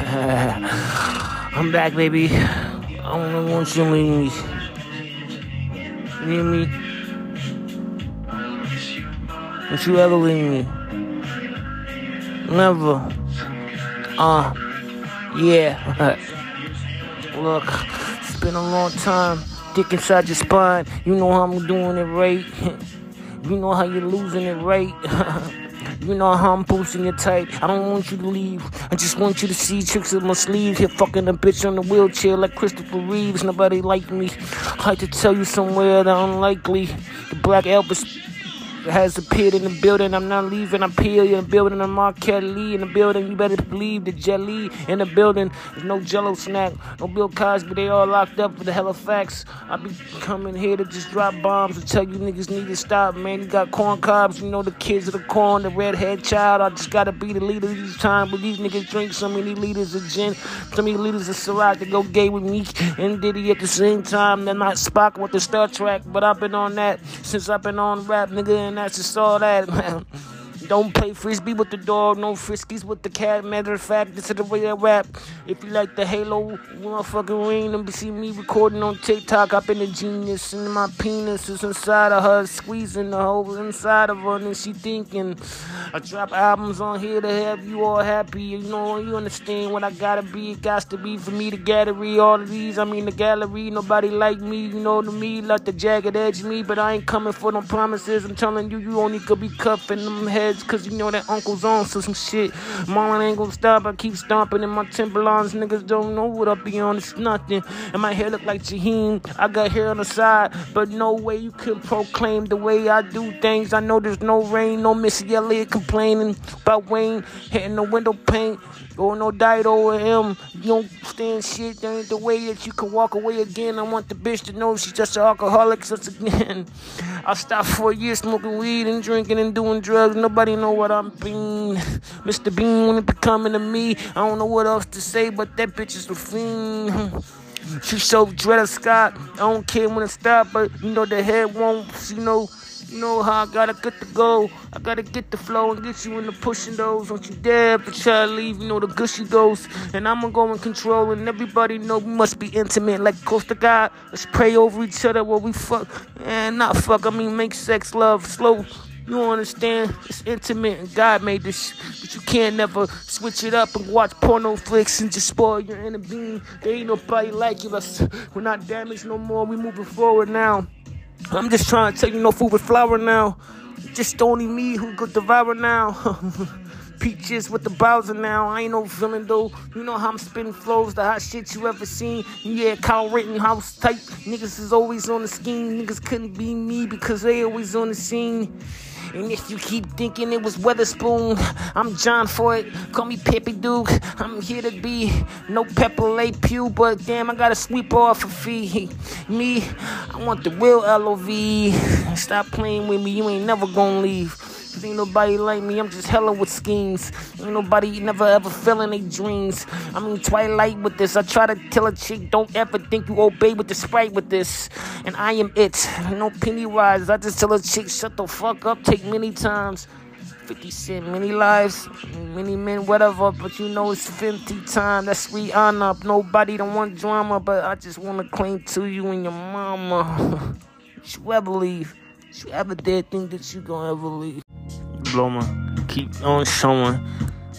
I'm back, baby. I don't want you to leave me. You hear me? Don't you ever leave me. Never. Uh, yeah. Look, it's been a long time. Dick inside your spine. You know how I'm doing it right. you know how you're losing it right. You know how I'm posting your type. I don't want you to leave. I just want you to see tricks in my sleeves. Here fucking a bitch on the wheelchair like Christopher Reeves. Nobody like me. I like to tell you somewhere that unlikely. The Black Elvis has appeared in the building. I'm not leaving. I'm in the building. I'm Marquette Kelly in the building. You better believe the jelly in the building. There's no jello snack. No Bill Cosby. They all locked up for the hell of facts. I be coming here to just drop bombs and tell you niggas need to stop, man. You got corn cobs. You know the kids of the corn, the redhead child. I just gotta be the leader these time. But these niggas drink so many liters of gin, so many liters of Ciroc to go gay with me and Diddy at the same time. They're not Spock with the Star Trek, but I've been on that since I've been on rap, nigga and that's just all that, man. Don't play frisbee with the dog, no friskies with the cat. Matter of fact, this is the way I rap. If you like the Halo motherfucking ring, then see me recording on TikTok. I've been a genius, and my penis is inside of her, squeezing the whole inside of her, and she thinking. I drop albums on here to have you all happy. You know, you understand what I gotta be. It got to be for me, to gallery, all of these. I mean, the gallery, nobody like me. You know, to me, like the jagged edge me, but I ain't coming for no promises. I'm telling you, you only could be cuffing them heads, cause you know that uncle's on so some shit. Marlon ain't gonna stop. I keep stomping in my Timberlands. Niggas don't know what I be on. It's nothing. And my hair look like Jaheim. I got hair on the side, but no way you can proclaim the way I do things. I know there's no rain, no Missy Elliott complaining about Wayne hitting the window pane. Or no diet over him. You don't stand shit. There ain't the way that you can walk away again. I want the bitch to know she's just an alcoholic. Once again, I stopped for a year smoking weed and drinking and doing drugs. Nobody know what I'm being. Mr. Bean when it be coming to me. I don't know what else to say, but that bitch is a fiend. She so dread of Scott. I don't care when it stop, but you know the head won't. You know. You know how I gotta get the go. I gotta get the flow and get you in the pushing those. Don't you dare but try to leave, you know, the gushy goes. And I'ma go in control and everybody know we must be intimate like Costa God. Let's pray over each other while we fuck. And not fuck, I mean make sex, love, slow. You understand? It's intimate and God made this But you can't never switch it up and watch porno flicks and just spoil your inner being. There ain't nobody like you. We're not damaged no more. We moving forward now. I'm just trying to tell you no food with flour now. Just only me who could devour now. Peaches with the Bowser now. I ain't no villain though. You know how I'm spitting flows, the hot shit you ever seen. Yeah, Kyle Rittenhouse type. Niggas is always on the scheme. Niggas couldn't be me because they always on the scene. And if you keep thinking it was Weatherspoon, I'm John Ford. Call me Pepe Duke. I'm here to be no Pepper Le Pew, but damn, I gotta sweep off a fee. Me, I want the real LOV. Stop playing with me, you ain't never gonna leave. Cause ain't nobody like me, I'm just hella with schemes. Ain't nobody never ever feeling their dreams. I mean, Twilight with this. I try to tell a chick, don't ever think you obey with the sprite with this. And I am it. No Pennywise. I just tell a chick, shut the fuck up, take many times. 50 Cent, many lives, many men, whatever, but you know it's 50 time. That's Rihanna. Nobody don't want drama, but I just want to cling to you and your mama. you ever leave? You ever dare think that you gonna ever leave? Bloma, keep on showing.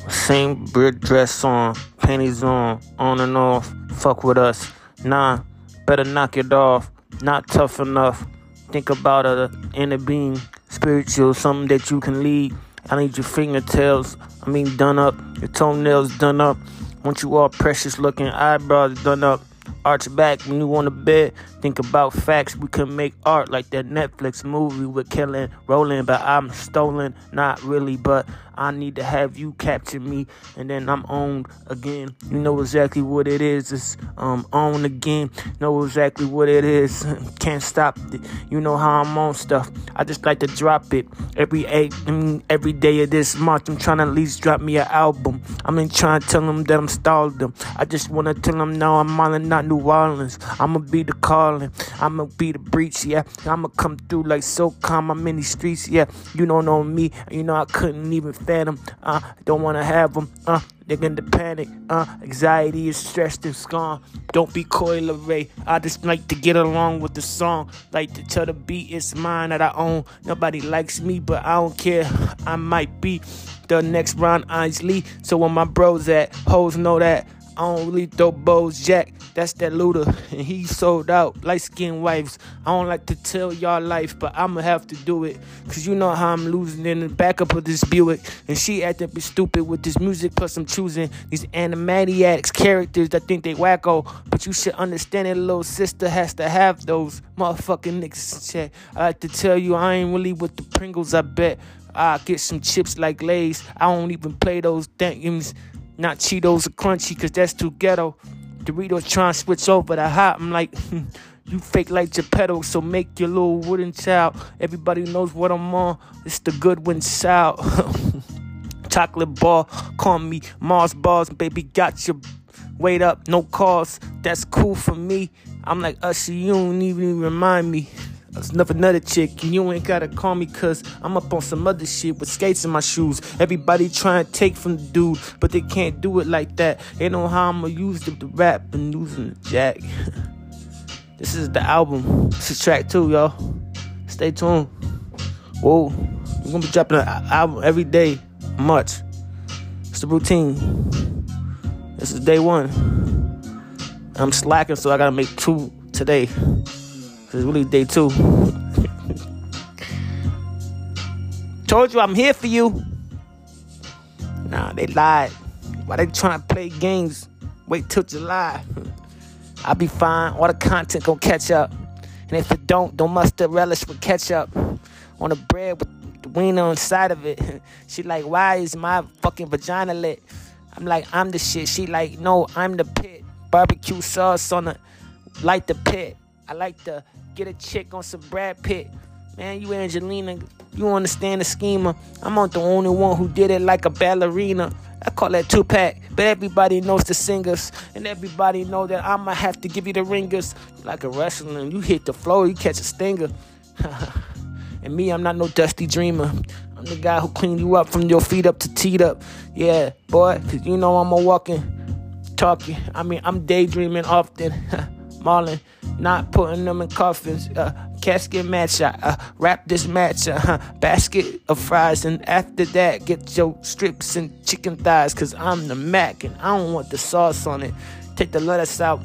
Same bird dress on, panties on, on and off. Fuck with us. Nah, better knock it off. Not tough enough. Think about a inner being, spiritual, something that you can lead. I need your fingertails, I mean done up, your toenails done up. Want you all precious looking eyebrows done up. Arch back when you on the bed. Think about facts. We can make art like that Netflix movie with Kelly Rowland, but I'm stolen. Not really, but I need to have you capture me, and then I'm owned again. You know exactly what it is. It's um owned again. Know exactly what it is. Can't stop it. You know how I'm on stuff. I just like to drop it every eight, I mean, every day of this month. I'm trying to at least drop me an album. I'm in trying to tell them that I'm stalled them. I just wanna tell them now I'm on not New Orleans. I'ma be the calling. I'ma be the breach, yeah. I'ma come through like so calm. I'm in these streets, yeah. You don't know me. You know I couldn't even fathom. Uh, don't wanna have them. Uh, they're gonna panic. Uh, anxiety is stressed and gone. Don't be coy, Ray. I just like to get along with the song. Like to tell the beat it's mine that I own. Nobody likes me, but I don't care. I might be the next Ron Isley. So when my bros at, hoes know that. I don't really throw bows, Jack. That's that looter. And he sold out. Light skinned wives. I don't like to tell y'all life, but I'ma have to do it. Cause you know how I'm losing in the backup of this Buick. And she acting be stupid with this music, plus I'm choosing these animaniacs characters that think they wacko. But you should understand that little sister has to have those motherfucking niggas. Check. I like to tell you, I ain't really with the Pringles, I bet. I get some chips like Lay's. I don't even play those things. Not Cheetos or Crunchy, cause that's too ghetto. Doritos trying to switch over to hot. I'm like, you fake like Geppetto, so make your little wooden child. Everybody knows what I'm on. It's the Goodwin South. Chocolate bar, call me Mars bars, baby. Got your weight up, no calls. That's cool for me. I'm like Usher, you don't even remind me. Another another chick, and you ain't gotta call me cause I'm up on some other shit with skates in my shoes. Everybody trying to take from the dude, but they can't do it like that. They know how I'ma use the, the rap and using the jack. this is the album. This is track two, y'all. Stay tuned. Whoa, we're gonna be dropping an album every day, much. It's the routine. This is day one. I'm slacking, so I gotta make two today. It's really day two. Told you I'm here for you. Nah, they lied. Why they trying to play games? Wait till July. I'll be fine. All the content gonna catch up. And if it don't, don't mustard relish with ketchup. On the bread with the wiener inside of it. she like, why is my fucking vagina lit? I'm like, I'm the shit. She like, no, I'm the pit. Barbecue sauce on the, light the pit. I like to get a chick on some Brad Pitt. Man, you Angelina, you understand the schema. I'm not the only one who did it like a ballerina. I call that Tupac, but everybody knows the singers, and everybody know that I'ma have to give you the ringers. Like a wrestler, you hit the floor, you catch a stinger. and me, I'm not no dusty dreamer. I'm the guy who clean you up from your feet up to teed up. Yeah, boy, cause you know I'm a walking, talking. I mean, I'm daydreaming often. Marlon, not putting them in coffins. Uh, casket match, uh, wrap this match, uh, basket of fries, and after that, get your strips and chicken thighs, cause I'm the Mac and I don't want the sauce on it. Take the lettuce out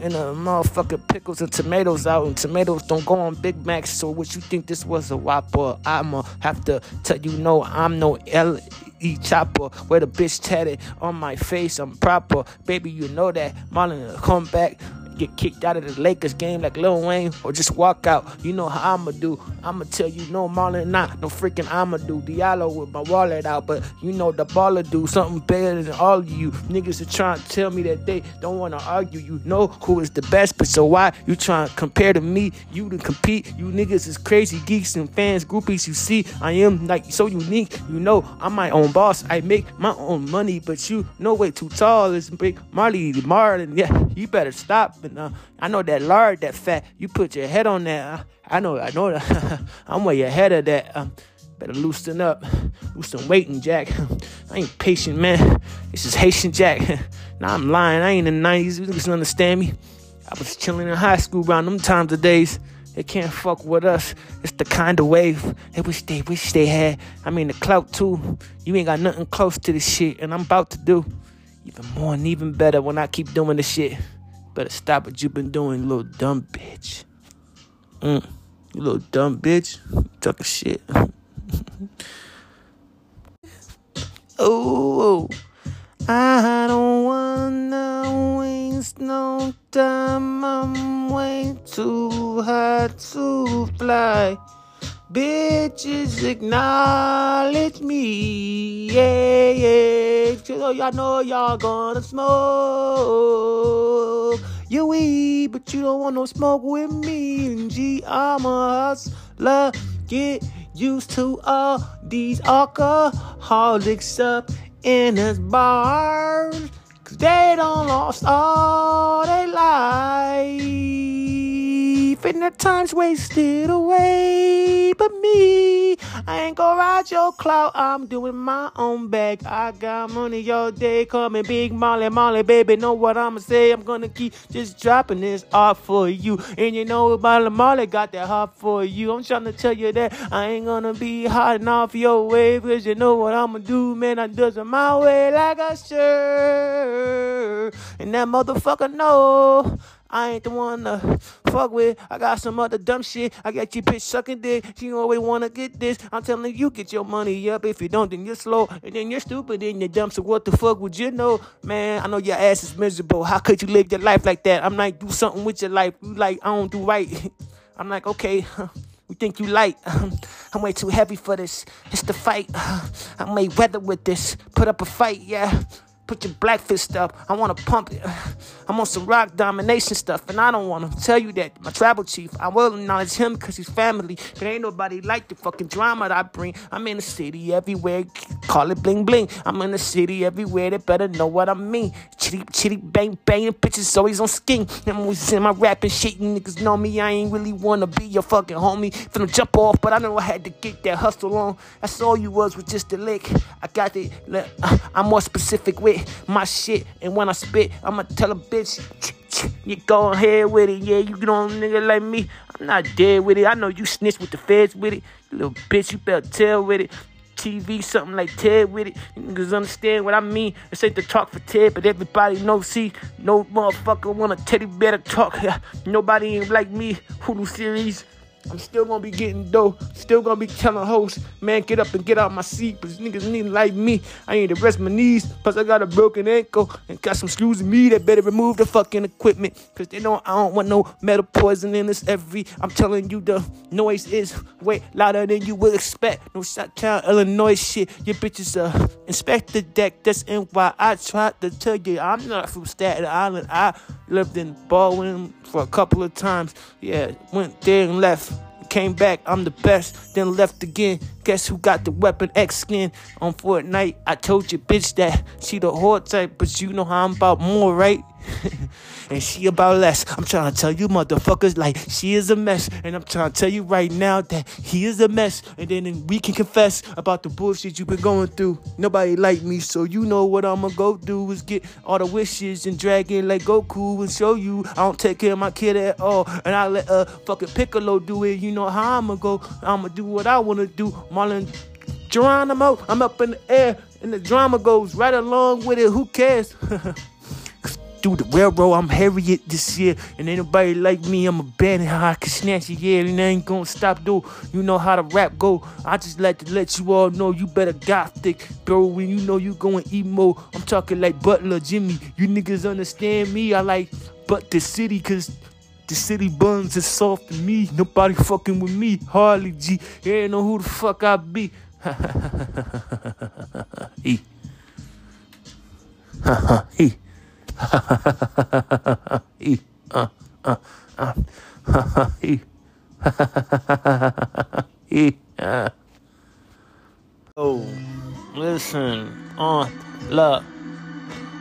and the motherfucking pickles and tomatoes out, and tomatoes don't go on Big Macs. So, what you think this was a Whopper? I'ma have to tell you no, I'm no L. E chopper, where the bitch tatted on my face, I'm proper. Baby, you know that. Marlon, come back get kicked out of the Lakers game like Lil Wayne or just walk out. You know how I'ma do. I'ma tell you no Marlon not no freaking I'ma do. Diallo with my wallet out, but you know the baller do something better than all of you. Niggas are trying to tell me that they don't wanna argue. You know who is the best, but so why you trying to compare to me? You to compete. You niggas is crazy geeks and fans, groupies. You see, I am like so unique. You know I'm my own boss. I make my own money, but you no way too tall. It's big Marley Marlon. Yeah, you better stop. Uh, I know that lard, that fat. You put your head on that. Uh, I know, I know. That. I'm way ahead of that. Uh, better loosen up, loosen waiting, Jack. I ain't patient, man. This is Haitian Jack. now I'm lying. I ain't in the 90s. You niggas understand me. I was chilling in high school around them times of days. They can't fuck with us. It's the kind of wave they wish they wish they had. I mean the clout too. You ain't got nothing close to this shit, and I'm about to do even more and even better when I keep doing this shit. Better stop what you been doing, little dumb bitch. Mm. You little dumb bitch. Talking shit. oh, I don't wanna waste no time. I'm way too high to fly. Bitches acknowledge me, yeah, yeah. So y'all know y'all gonna smoke your weed, but you don't want no smoke with me. And G, I'm a hustler. Get used to all these alcoholics up in this bar. Cause they don't lost all their lives. and that time's wasted away. But me, I ain't gonna ride your clout. I'm doing my own bag. I got money all day coming, big Molly, Molly, baby. Know what I'ma say? I'm gonna keep just dropping this art for you. And you know, Molly, Molly got that heart for you. I'm trying to tell you that I ain't gonna be hiding off your way, cause you know what I'ma do, man. I does it my way like a shirt. And that motherfucker know. I ain't the one to fuck with. I got some other dumb shit. I got you bitch sucking dick. She always wanna get this. I'm telling you, get your money up. If you don't, then you're slow. And then you're stupid and you're dumb. So what the fuck would you know? Man, I know your ass is miserable. How could you live your life like that? I'm like, do something with your life. You like, I don't do right. I'm like, okay. We think you light. I'm way too heavy for this. It's the fight. I made weather with this. Put up a fight, yeah. Put your black fist up. I wanna pump it. I'm on some rock domination stuff, and I don't wanna tell you that. My tribal chief, I will acknowledge him because he's family, but ain't nobody like the fucking drama that I bring. I'm in the city everywhere, call it bling bling. I'm in the city everywhere, they better know what I mean. Chitty chitty bang bang, the bitches always on skin. I'm always in my rapping shit, you niggas know me. I ain't really wanna be your fucking homie. Finna jump off, but I know I had to get that hustle on. That's all you was, was just a lick. I got it, I'm more specific with my shit. And when I spit, I'ma tell a bitch, you go ahead with it. Yeah, you a nigga like me. I'm not dead with it. I know you snitch with the feds with it. Little bitch, you better tell with it. TV, something like Ted with it. You niggas understand what I mean. This ain't the talk for Ted, but everybody knows. See, no motherfucker want a teddy to talk. Nobody ain't like me. Hulu series. I'm still gonna be getting dough. Still gonna be telling hosts, man, get up and get out my seat. But niggas need like me. I need to rest my knees. Plus, I got a broken ankle and got some screws in me that better remove the fucking equipment. Cause they know I don't want no metal poison in this every. I'm telling you, the noise is way louder than you would expect. No shot town, Illinois shit. Your bitches, uh, inspect the deck. That's why I tried to tell you, I'm not from Staten Island. I lived in Baldwin for a couple of times. Yeah, went there and left. Came back, I'm the best, then left again. Guess who got the weapon X skin on Fortnite? I told you, bitch, that she the whore type, but you know how I'm about more, right? and she about less. I'm trying to tell you motherfuckers like she is a mess. And I'm trying to tell you right now that he is a mess. And then we can confess about the bullshit you've been going through. Nobody like me, so you know what I'ma go do is get all the wishes and drag in like Goku and show you I don't take care of my kid at all. And I let uh fucking Piccolo do it. You know how I'ma go. I'ma do what I wanna do. Marlon Geronimo, I'm up in the air and the drama goes right along with it. Who cares? through the railroad. I'm Harriet this year, and ain't nobody like me. I'm a bandit, I can snatch it, yeah, and I ain't gonna stop though. You know how the rap go. I just like to let you all know you better gothic, bro. When you know you going emo, I'm talking like Butler Jimmy. You niggas understand me? I like but the city, cause the city buns is soft to me. Nobody fucking with me. Harley G. You ain't know who the fuck I be. he. he. oh, listen, uh, look.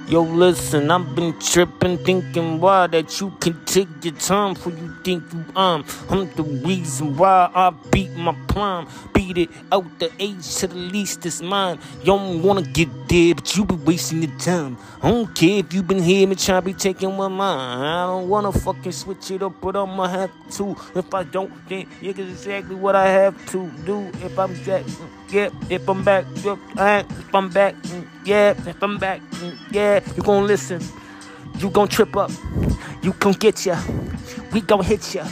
Yo, listen, I've been tripping, thinking why that you can take your time for you think you um. I'm the reason why I beat my prime, beat it out the age to the least is mine. You don't wanna get there, but you be wasting your time. I don't care if you been here me try be taking one mine. I don't wanna fucking switch it up, but I'ma have to. If I don't, then yeah, exactly what I have to do. If I'm back, yeah, if I'm back, yeah, if I'm back, yeah, if I'm back, yeah you gon' listen. You gon' trip up. You gon' get ya. We gon' hit ya.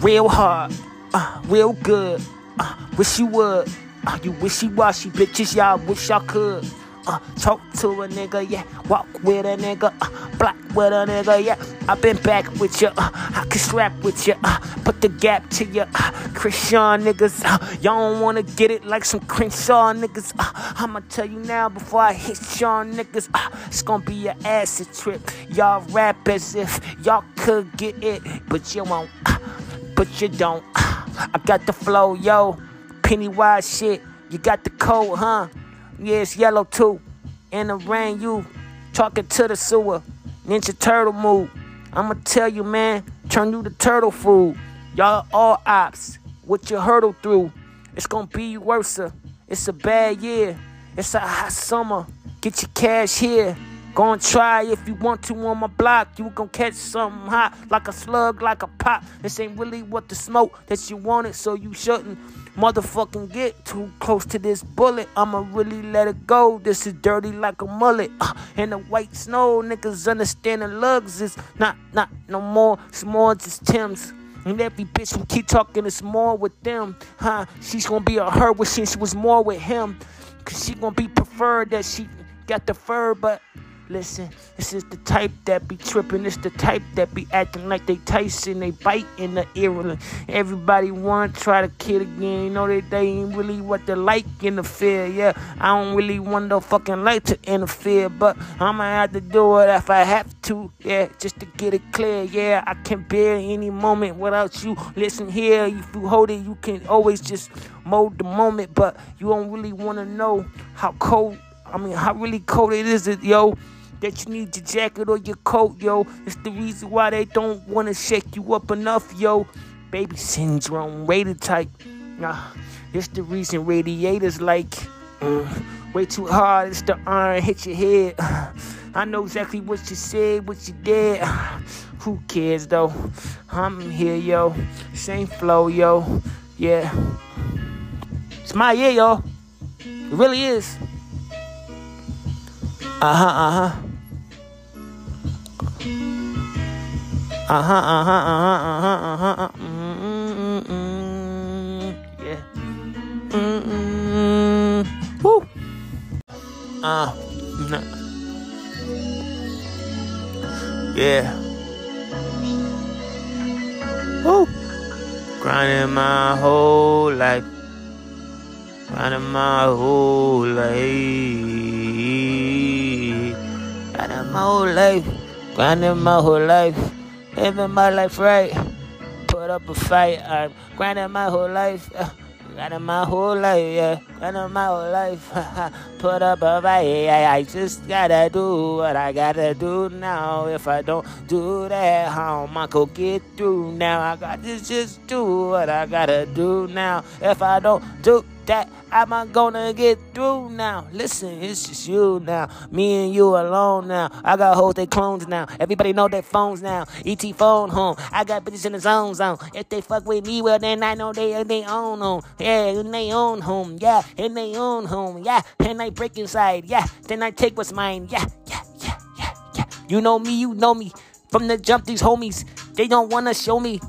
Real hard. Uh, real good. Uh, wish you would. Uh, you wishy washy bitches, y'all wish y'all could. Uh, talk to a nigga, yeah. Walk with a nigga, uh, block with a nigga, yeah. I been back with ya, uh, I can strap with ya, uh, put the gap to ya. Uh, Christian niggas, uh, y'all don't wanna get it like some Crenshaw niggas. Uh, I'ma tell you now before I hit Sean niggas, uh, it's gonna be an acid trip. Y'all rap as if y'all could get it, but you won't, uh, but you don't. Uh, I got the flow, yo. Pennywise shit, you got the code, huh? Yeah, it's yellow too. In the rain, you talking to the sewer. Ninja Turtle move. I'ma tell you, man, turn you to turtle food. Y'all all ops. What you hurdle through, it's gonna be worse. It's a bad year. It's a hot summer. Get your cash here. Go and try if you want to on my block. You gon' catch something hot like a slug, like a pop. This ain't really what the smoke that you wanted, so you shouldn't motherfucking get too close to this bullet. I'ma really let it go. This is dirty like a mullet. Uh, and the white snow, niggas understanding lugs is not, not no more. It's more just Tim's. And every bitch who keep talking is more with them, huh? She's gonna be a her when she was more with him. Cause she gonna be preferred that she got the fur, but Listen, this is the type that be tripping. It's the type that be acting like they Tyson. They bite in the ear. Everybody want to try to kid again. You know, they, they ain't really what they like in the fear. Yeah, I don't really want no fucking like to interfere. But I'ma have to do it if I have to. Yeah, just to get it clear. Yeah, I can bear any moment without you. Listen here, if you hold it, you can always just mold the moment. But you don't really want to know how cold. I mean, how really cold it is, yo that you need your jacket or your coat, yo. It's the reason why they don't want to shake you up enough, yo. Baby syndrome, rated type. Nah, it's the reason radiators like uh, way too hard. It's the iron hit your head. I know exactly what you said, what you did. Who cares though? I'm here, yo. Same flow, yo. Yeah. It's my year, yo. It really is. Uh huh, uh huh. Uh huh, uh huh, uh huh, uh huh, uh huh. Uh, mm, mm, mm, yeah. Mm, mm, woo. Uh, nah. yeah. Woo. Grinding my whole life. Grinding my whole life. Grinding my whole life. Grinding my whole life. Living my life right. Put up a fight. I'm grinding my whole life. Uh, grinding my whole life, yeah. Grinding my whole life. Put up a fight. I just gotta do what I gotta do now. If I don't do that, how am I gonna get through now? I got to just do what I gotta do now. If I don't do that am I gonna get through now? Listen, it's just you now. Me and you alone now. I got hoes, they clones now. Everybody know their phones now. ET phone home. I got bitches in the zone zone. If they fuck with me, well then I know they their own home. Yeah, in their own home. Yeah, in their own home. Yeah, and I break inside. Yeah, then I take what's mine. Yeah, yeah, yeah, yeah, yeah. You know me, you know me. From the jump, these homies, they don't wanna show me.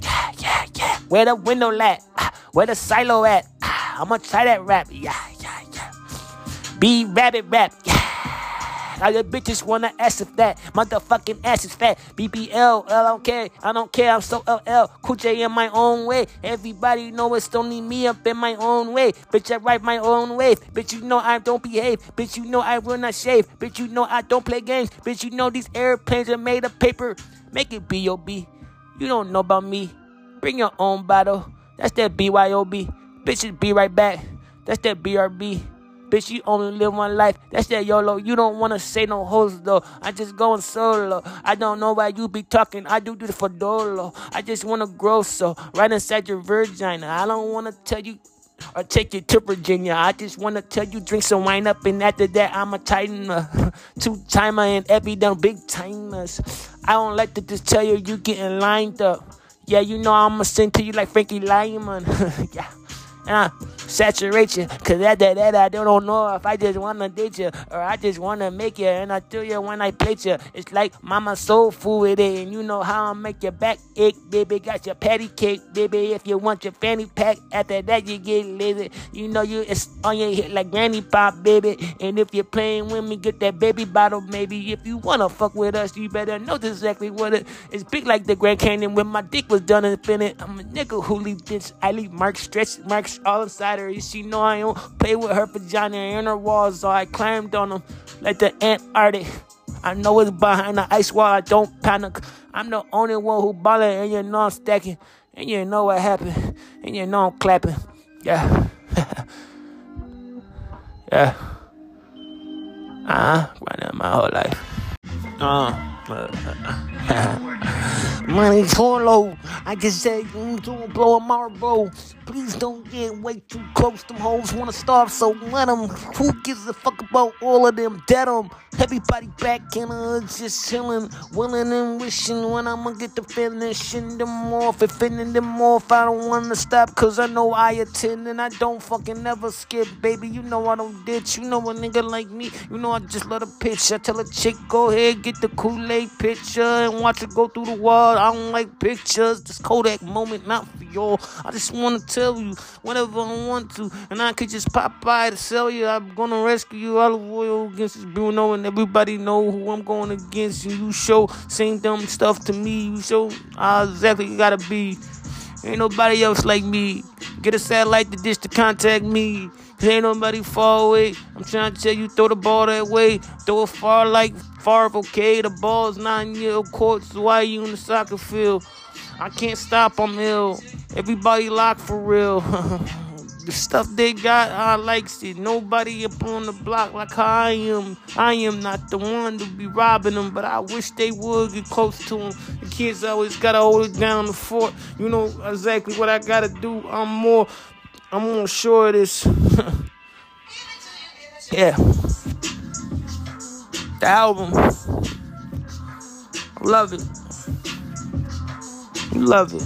Yeah, yeah, yeah. Where the window at? Ah, where the silo at? I'ma try that rap. Yeah, yeah, yeah. Be rabbit rap. Yeah. All your bitches wanna ask if that motherfucking ass is fat. BBL, I don't care. I don't care. I'm so LL. Cool J in my own way. Everybody know it's only me up in my own way. Bitch, I write my own wave. Bitch, you know I don't behave. Bitch, you know I will not shave. Bitch, you know I don't play games. Bitch, you know these airplanes are made of paper. Make it B.O.B. You don't know about me. Bring your own bottle. That's that BYOB. Bitches be right back. That's that BRB. Bitch, you only live one life. That's that YOLO. You don't wanna say no hoes though. I just going solo. I don't know why you be talking. I do do this for dolo. I just wanna grow so right inside your vagina. I don't wanna tell you or take you to Virginia. I just wanna tell you drink some wine up and after that I'm a titan, uh, two timer and every damn big timers. I don't like to just tell you you getting lined up. Yeah, you know I'ma sing to you like Frankie Lymon. yeah and I saturate you. Cause that, that, that, I don't know if I just wanna date you or I just wanna make you. And I tell you when I plate you, it's like mama soul food with it. And you know how I make your back ache, baby. Got your patty cake, baby. If you want your fanny pack, after that you get lazy. You know you it's on your hit like granny pop, baby. And if you're playing with me, get that baby bottle, maybe. If you wanna fuck with us, you better know exactly what it is. Big like the Grand Canyon when my dick was done and finished. I'm a nigga who leave this. I leave marks, stretch marks all inside her. She know I don't play with her vagina and her walls, so I climbed on them like the Antarctic. I know it's behind the ice wall. I don't panic. I'm the only one who ballin', and you know I'm stacking, and you know what happened, and you know I'm clapping. Yeah, yeah. Uh huh. Running my whole life. Uh. money too low. I can say, mm, blow a marble. Please don't get way too close. Them hoes wanna starve, so let them. Who gives a fuck about all of them? Dead them. Everybody back in the hood just chilling, willing and wishing when I'ma get the finishing them off finishing them off. I don't wanna stop cause I know I attend and I don't fucking never skip, baby. You know I don't ditch. You know a nigga like me. You know I just let a pitch. I tell a chick, go ahead, get the Kool-Aid picture and watch it go through the wall. I don't like pictures. This Kodak moment, not for y'all. I just wanna tell you whenever I want to, and I could just pop by to sell you. I'm gonna rescue you. Olive Oyl against Bruno, and everybody know who I'm going against. And you show same dumb stuff to me. You show how exactly you gotta be. Ain't nobody else like me. Get a satellite to dish to contact me. Ain't nobody far away. I'm trying to tell you, throw the ball that way. Throw it far like far, okay? The ball's nine year courts. Why you in the soccer field? I can't stop, I'm ill. Everybody locked for real. the stuff they got, I likes it. Nobody up on the block like I am. I am not the one to be robbing them, but I wish they would get close to them. The kids always gotta hold it down the fort. You know exactly what I gotta do. I'm more, I'm more sure of this. yeah. The album. Love it. Love it.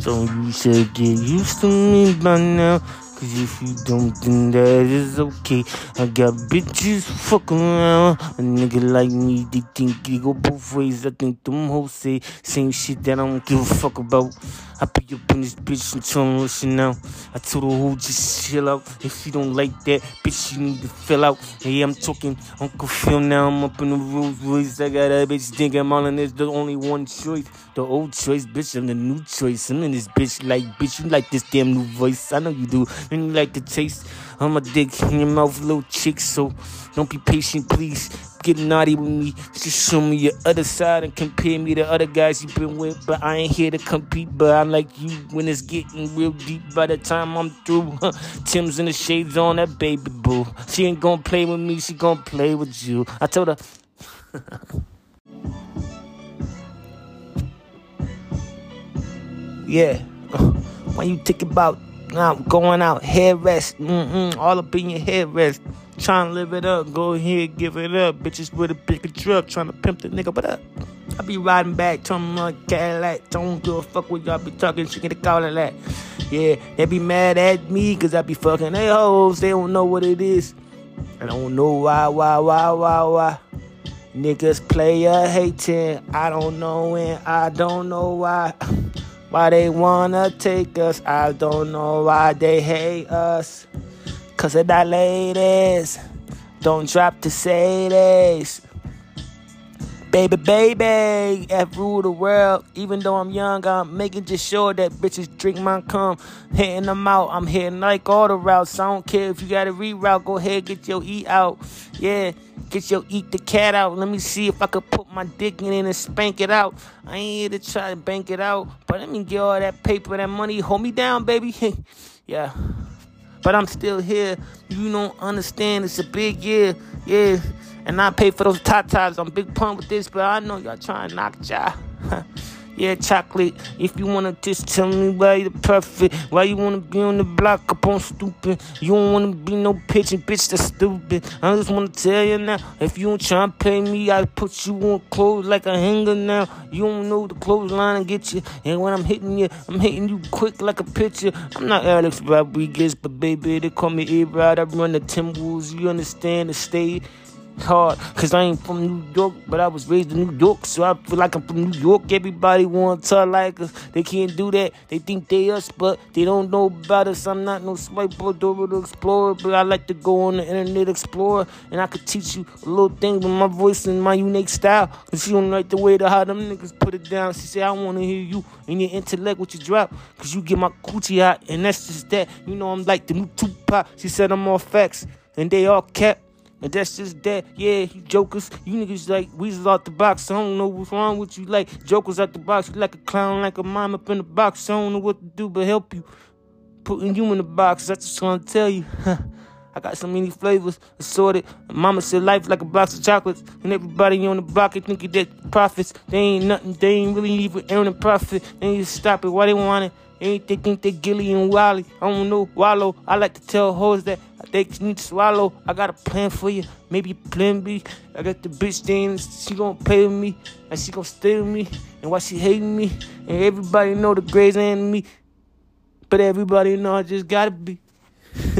So you should get used to me by now. Cause if you don't, then that is okay. I got bitches fuck around. A nigga like me, they think they go both ways. I think them hoes say same shit that I don't give a fuck about. I put up in this bitch and tell her listen now. I told her who just chill out. If she don't like that, bitch, you need to fill out. Hey, I'm talking Uncle Phil now. I'm up in the Rolls Royce. I got a bitch thinking I'm on this. The only one choice. The old choice, bitch. I'm the new choice. I'm in this bitch like, bitch, you like this damn new voice. I know you do. And you like the taste. I'm a dick in your mouth, little chick. So don't be patient, please. Get naughty with me. Just show me your other side and compare me to other guys you've been with. But I ain't here to compete. But I like you when it's getting real deep. By the time I'm through, Tim's in the shades on that baby boo. She ain't gonna play with me. She gonna play with you. I told her. yeah. When you think about now going out, head rest, mm-mm, all up in your head rest. Trying to live it up, go ahead, give it up. Bitches with a bigger truck, trying to pimp the nigga, but up? I be riding back, telling like Cadillac, don't give a fuck what y'all be talking, she get call that. Yeah, they be mad at me, cause I be fucking they hoes, they don't know what it is. I don't know why, why, why, why, why. Niggas play a hating, I don't know and I don't know why. Why they wanna take us, I don't know why they hate us. Cause of that ladies. Don't drop the Sadies. Baby, baby, F rule the world. Even though I'm young, I'm making just sure that bitches drink my cum. Hitting them out, I'm hitting like all the routes. I don't care if you got a reroute, go ahead, get your eat out. Yeah, get your eat the cat out. Let me see if I could put my dick in it and spank it out. I ain't here to try to bank it out, but let me get all that paper, that money. Hold me down, baby. yeah. But I'm still here. You don't understand. It's a big year. Yeah. And I pay for those tatas. I'm big pun with this, but I know y'all trying to knock y'all. yeah, chocolate. If you wanna just tell me why you the perfect, why you wanna be on the block up on stupid. You don't wanna be no pitching bitch that's stupid. I just wanna tell you now, if you don't try to pay me, I put you on clothes like a hanger now. You don't know the clothesline and get you. And when I'm hitting you, I'm hitting you quick like a pitcher. I'm not Alex Rodriguez, but baby, they call me A-Rod. I run the Timberwolves, you understand the state hard because I ain't from New York, but I was raised in New York, so I feel like I'm from New York. Everybody want to talk like us. They can't do that. They think they us, but they don't know about us. I'm not no swipe or Dora Explorer, but I like to go on the Internet Explorer and I could teach you a little thing with my voice and my unique style. Cause she don't like the way to how them niggas put it down. She say, I want to hear you and your intellect with your drop, cause you get my coochie hot, and that's just that. You know, I'm like the new Tupac. She said I'm all facts, and they all kept. And that's just that. Yeah, you jokers. You niggas like weasels out the box. I don't know what's wrong with you. Like jokers out the box. You like a clown, like a mom up in the box. I don't know what to do but help you. Putting you in the box. That's just gonna tell you. I got so many flavors, assorted. Mama said life like a box of chocolates, and everybody on the block it think that profits. They ain't nothing, they ain't really even earning profit. They need to stop it. Why they want it? Ain't they think they Gillie and Wallo? I don't know, Wallo. I like to tell hoes that they need to swallow. I got a plan for you, maybe plan B. I got the bitch thing, she gonna pay with me, and she gonna stay with me, and why she hating me, and everybody know the Grey's enemy. But everybody know I just gotta be.